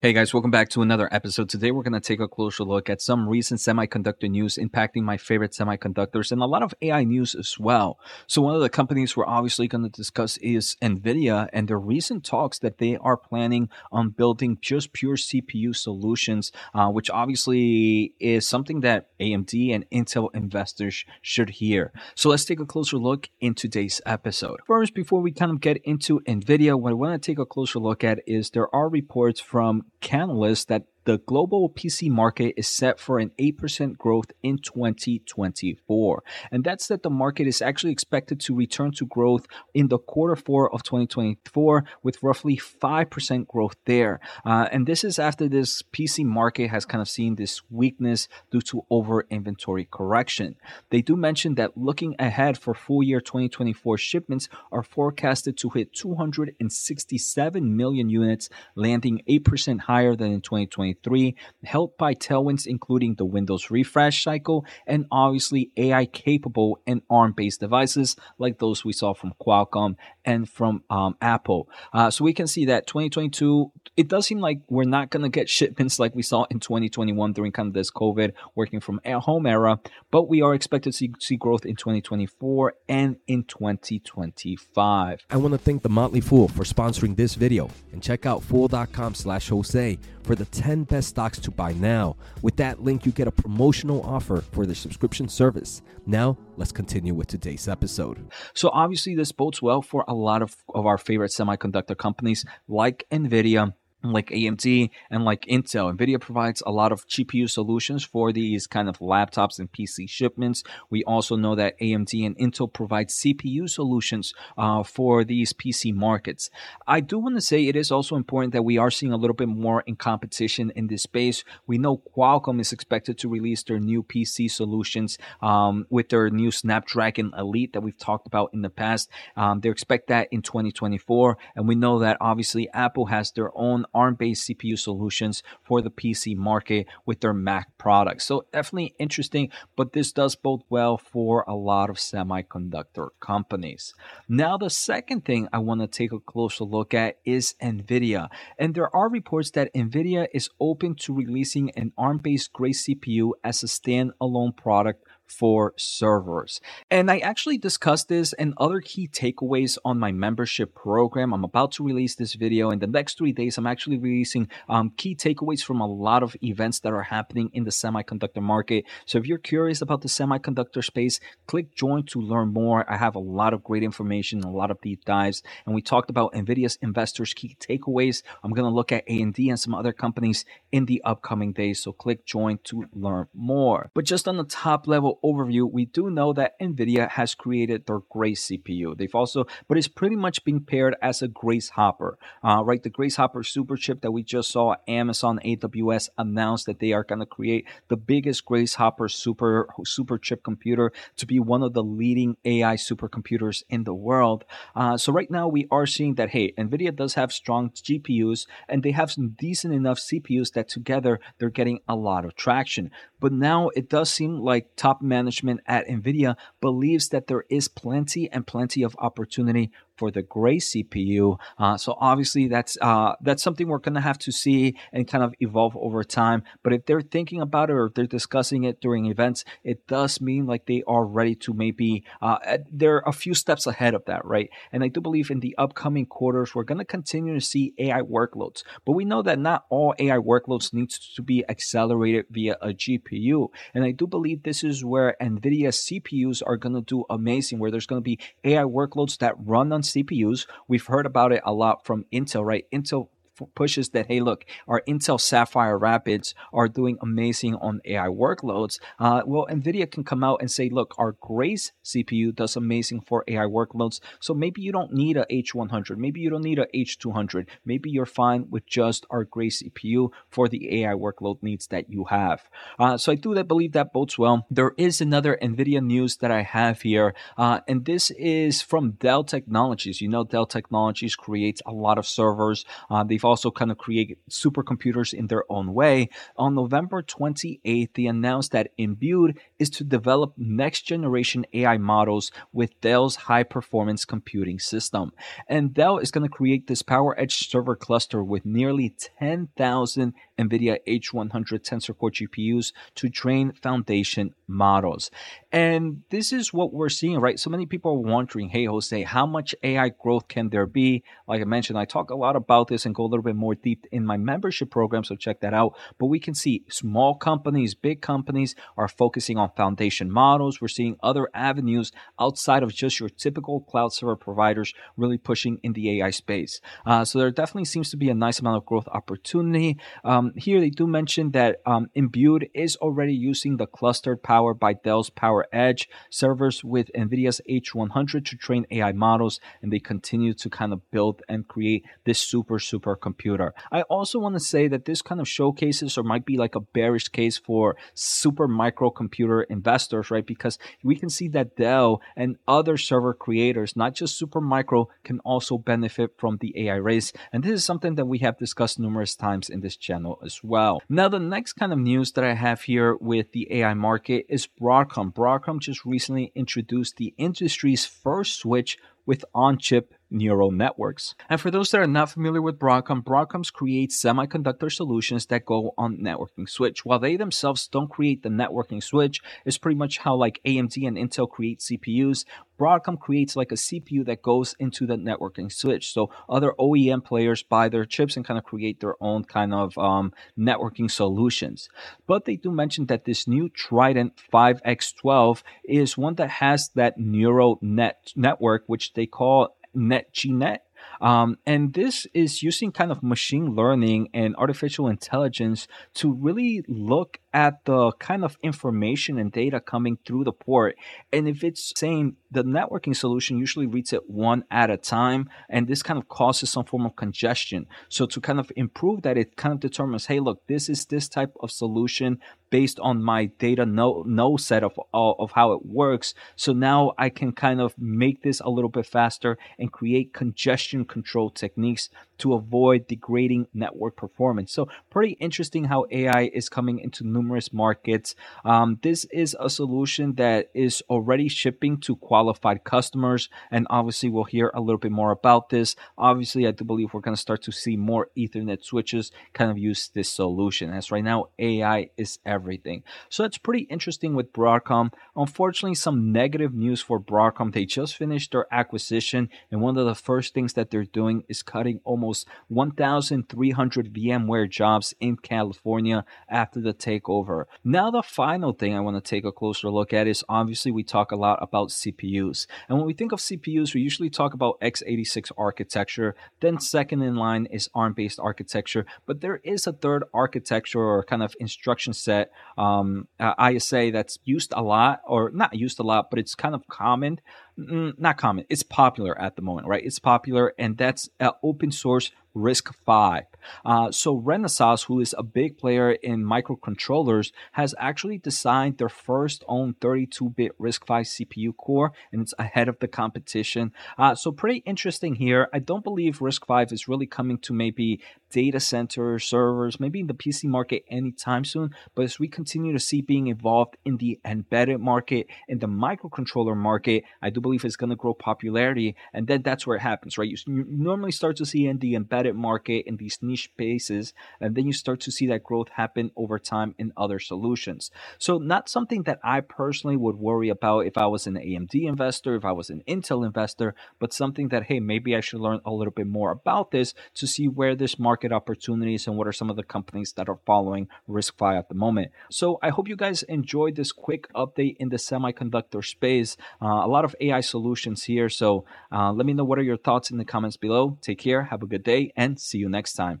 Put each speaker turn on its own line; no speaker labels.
Hey guys, welcome back to another episode. Today we're going to take a closer look at some recent semiconductor news impacting my favorite semiconductors and a lot of AI news as well. So one of the companies we're obviously going to discuss is Nvidia and the recent talks that they are planning on building just pure CPU solutions, uh, which obviously is something that AMD and Intel investors should hear. So let's take a closer look in today's episode. First, before we kind of get into Nvidia, what I want to take a closer look at is there are reports from Canalys that the global PC market is set for an 8% growth in 2024. And that's that the market is actually expected to return to growth in the quarter four of 2024 with roughly 5% growth there. Uh, and this is after this PC market has kind of seen this weakness due to over inventory correction. They do mention that looking ahead for full year 2024 shipments are forecasted to hit 267 million units, landing 8% higher than in 2023 2023, helped by tailwinds including the Windows refresh cycle and obviously AI capable and ARM based devices like those we saw from Qualcomm and from um, Apple. Uh, so we can see that 2022, it does seem like we're not going to get shipments like we saw in 2021 during kind of this COVID working from home era, but we are expected to see, see growth in 2024 and in 2025.
I want to thank the Motley Fool for sponsoring this video and check out fool.com slash Jose for the 10 best stocks to buy now. With that link, you get a promotional offer for the subscription service. Now, let's continue with today's episode.
So, obviously, this bodes well for a lot of, of our favorite semiconductor companies like NVIDIA like AMD and like Intel. NVIDIA provides a lot of GPU solutions for these kind of laptops and PC shipments. We also know that AMD and Intel provide CPU solutions uh, for these PC markets. I do want to say it is also important that we are seeing a little bit more in competition in this space. We know Qualcomm is expected to release their new PC solutions um, with their new Snapdragon Elite that we've talked about in the past. Um, they expect that in 2024. And we know that obviously Apple has their own ARM based CPU solutions for the PC market with their Mac products. So, definitely interesting, but this does bode well for a lot of semiconductor companies. Now, the second thing I want to take a closer look at is NVIDIA. And there are reports that NVIDIA is open to releasing an ARM based Grace CPU as a standalone product for servers. And I actually discussed this and other key takeaways on my membership program. I'm about to release this video in the next three days. I'm actually releasing um, key takeaways from a lot of events that are happening in the semiconductor market. So if you're curious about the semiconductor space, click join to learn more. I have a lot of great information, a lot of deep dives, and we talked about NVIDIA's investors' key takeaways. I'm going to look at AMD and some other companies in the upcoming days. So click join to learn more. But just on the top level overview, we do know that NVIDIA has created their Grace CPU. They've also, but it's pretty much being paired as a Grace Hopper, uh, right? The Grace Hopper super chip that we just saw Amazon AWS announced that they are going to create the biggest Grace Hopper super, super chip computer to be one of the leading AI supercomputers in the world. Uh, so right now we are seeing that, hey, NVIDIA does have strong GPUs and they have some decent enough CPUs that together they're getting a lot of traction. But now it does seem like top management at NVIDIA believes that there is plenty and plenty of opportunity for the Grace CPU. Uh, so obviously that's uh, that's something we're going to have to see and kind of evolve over time. But if they're thinking about it or they're discussing it during events, it does mean like they are ready to maybe uh, they're a few steps ahead of that, right? And I do believe in the upcoming quarters we're going to continue to see AI workloads, but we know that not all AI workloads needs to be accelerated via a GPU. And I do believe this is where NVIDIA CPUs are going to do amazing, where there's going to be AI workloads that run on CPUs. We've heard about it a lot from Intel, right? Intel pushes that hey look our intel sapphire rapids are doing amazing on ai workloads. Uh, well nvidia can come out and say look our grace cpu does amazing for ai workloads so maybe you don't need a h100 maybe you don't need a h200 maybe you're fine with just our grace cpu for the ai workload needs that you have. Uh, so i do that believe that bodes well. There is another nvidia news that i have here uh, and this is from dell technologies. You know dell technologies creates a lot of servers. Uh, they've also kind of create supercomputers in their own way. On November 28th, they announced that Imbue is to develop next generation AI models with Dell's high performance computing system. And Dell is going to create this PowerEdge server cluster with nearly 10,000 NVIDIA H100 Tensor Core GPUs to train foundation models. And this is what we're seeing, right? So many people are wondering, hey, Jose, how much AI growth can there be? Like I mentioned, I talk a lot about this and go a little bit more deep in my membership program, so check that out. But we can see small companies, big companies are focusing on foundation models. We're seeing other avenues outside of just your typical cloud server providers really pushing in the AI space. Uh, so there definitely seems to be a nice amount of growth opportunity. Um, here they do mention that um, Imbue is already using the clustered power by Dell's Power Edge servers with NVIDIA's H100 to train AI models, and they continue to kind of build and create this super, super computer. I also want to say that this kind of showcases or might be like a bearish case for super microcomputer investors, right? Because we can see that Dell and other server creators, not just super micro, can also benefit from the AI race. And this is something that we have discussed numerous times in this channel as well. Now, the next kind of news that I have here with the AI market is Broadcom. Broadcom just recently introduced the industry's first switch with on chip neural networks. And for those that are not familiar with Broadcom, Broadcom creates semiconductor solutions that go on networking switch. While they themselves don't create the networking switch, it's pretty much how like AMD and Intel create CPUs. Broadcom creates like a CPU that goes into the networking switch. So other OEM players buy their chips and kind of create their own kind of um, networking solutions. But they do mention that this new Trident 5X12 is one that has that neural net network, which they call NetGNT. Um, and this is using kind of machine learning and artificial intelligence to really look at the kind of information and data coming through the port. And if it's saying the networking solution usually reads it one at a time, and this kind of causes some form of congestion. So to kind of improve that, it kind of determines, hey, look, this is this type of solution based on my data know, know set of, of how it works. So now I can kind of make this a little bit faster and create congestion control techniques to avoid degrading network performance. So, pretty interesting how AI is coming into numerous markets. Um, this is a solution that is already shipping to qualified customers, and obviously, we'll hear a little bit more about this. Obviously, I do believe we're going to start to see more Ethernet switches kind of use this solution, as right now, AI is everything. So, it's pretty interesting with Broadcom. Unfortunately, some negative news for Broadcom. They just finished their acquisition, and one of the first things that they're doing is cutting almost almost 1,300 VMware jobs in California after the takeover. Now, the final thing I want to take a closer look at is obviously we talk a lot about CPUs. And when we think of CPUs, we usually talk about x86 architecture. Then, second in line is ARM based architecture. But there is a third architecture or kind of instruction set, um, ISA, that's used a lot, or not used a lot, but it's kind of common mm, not common. It's popular at the moment, right? It's popular, and that's uh, open source Risk Five. Uh, so Renesas, who is a big player in microcontrollers, has actually designed their first own 32-bit RISC-V CPU core, and it's ahead of the competition. Uh, so pretty interesting here. I don't believe Risk Five is really coming to maybe data center servers, maybe in the PC market anytime soon. But as we continue to see being involved in the embedded market, in the microcontroller market, I do believe it's going to grow popularity, and then that's where it happens, right? You, you normally start to see in the embedded market in these niche spaces, and then you start to see that growth happen over time in other solutions. So, not something that I personally would worry about if I was an AMD investor, if I was an Intel investor, but something that, hey, maybe I should learn a little bit more about this to see where this market opportunities and what are some of the companies that are following RISC-V at the moment. So, I hope you guys enjoyed this quick update in the semiconductor space. Uh, a lot of AI solutions here. So, uh, let me know what are your thoughts in the comments below. Take care. Have a good day and see you next time.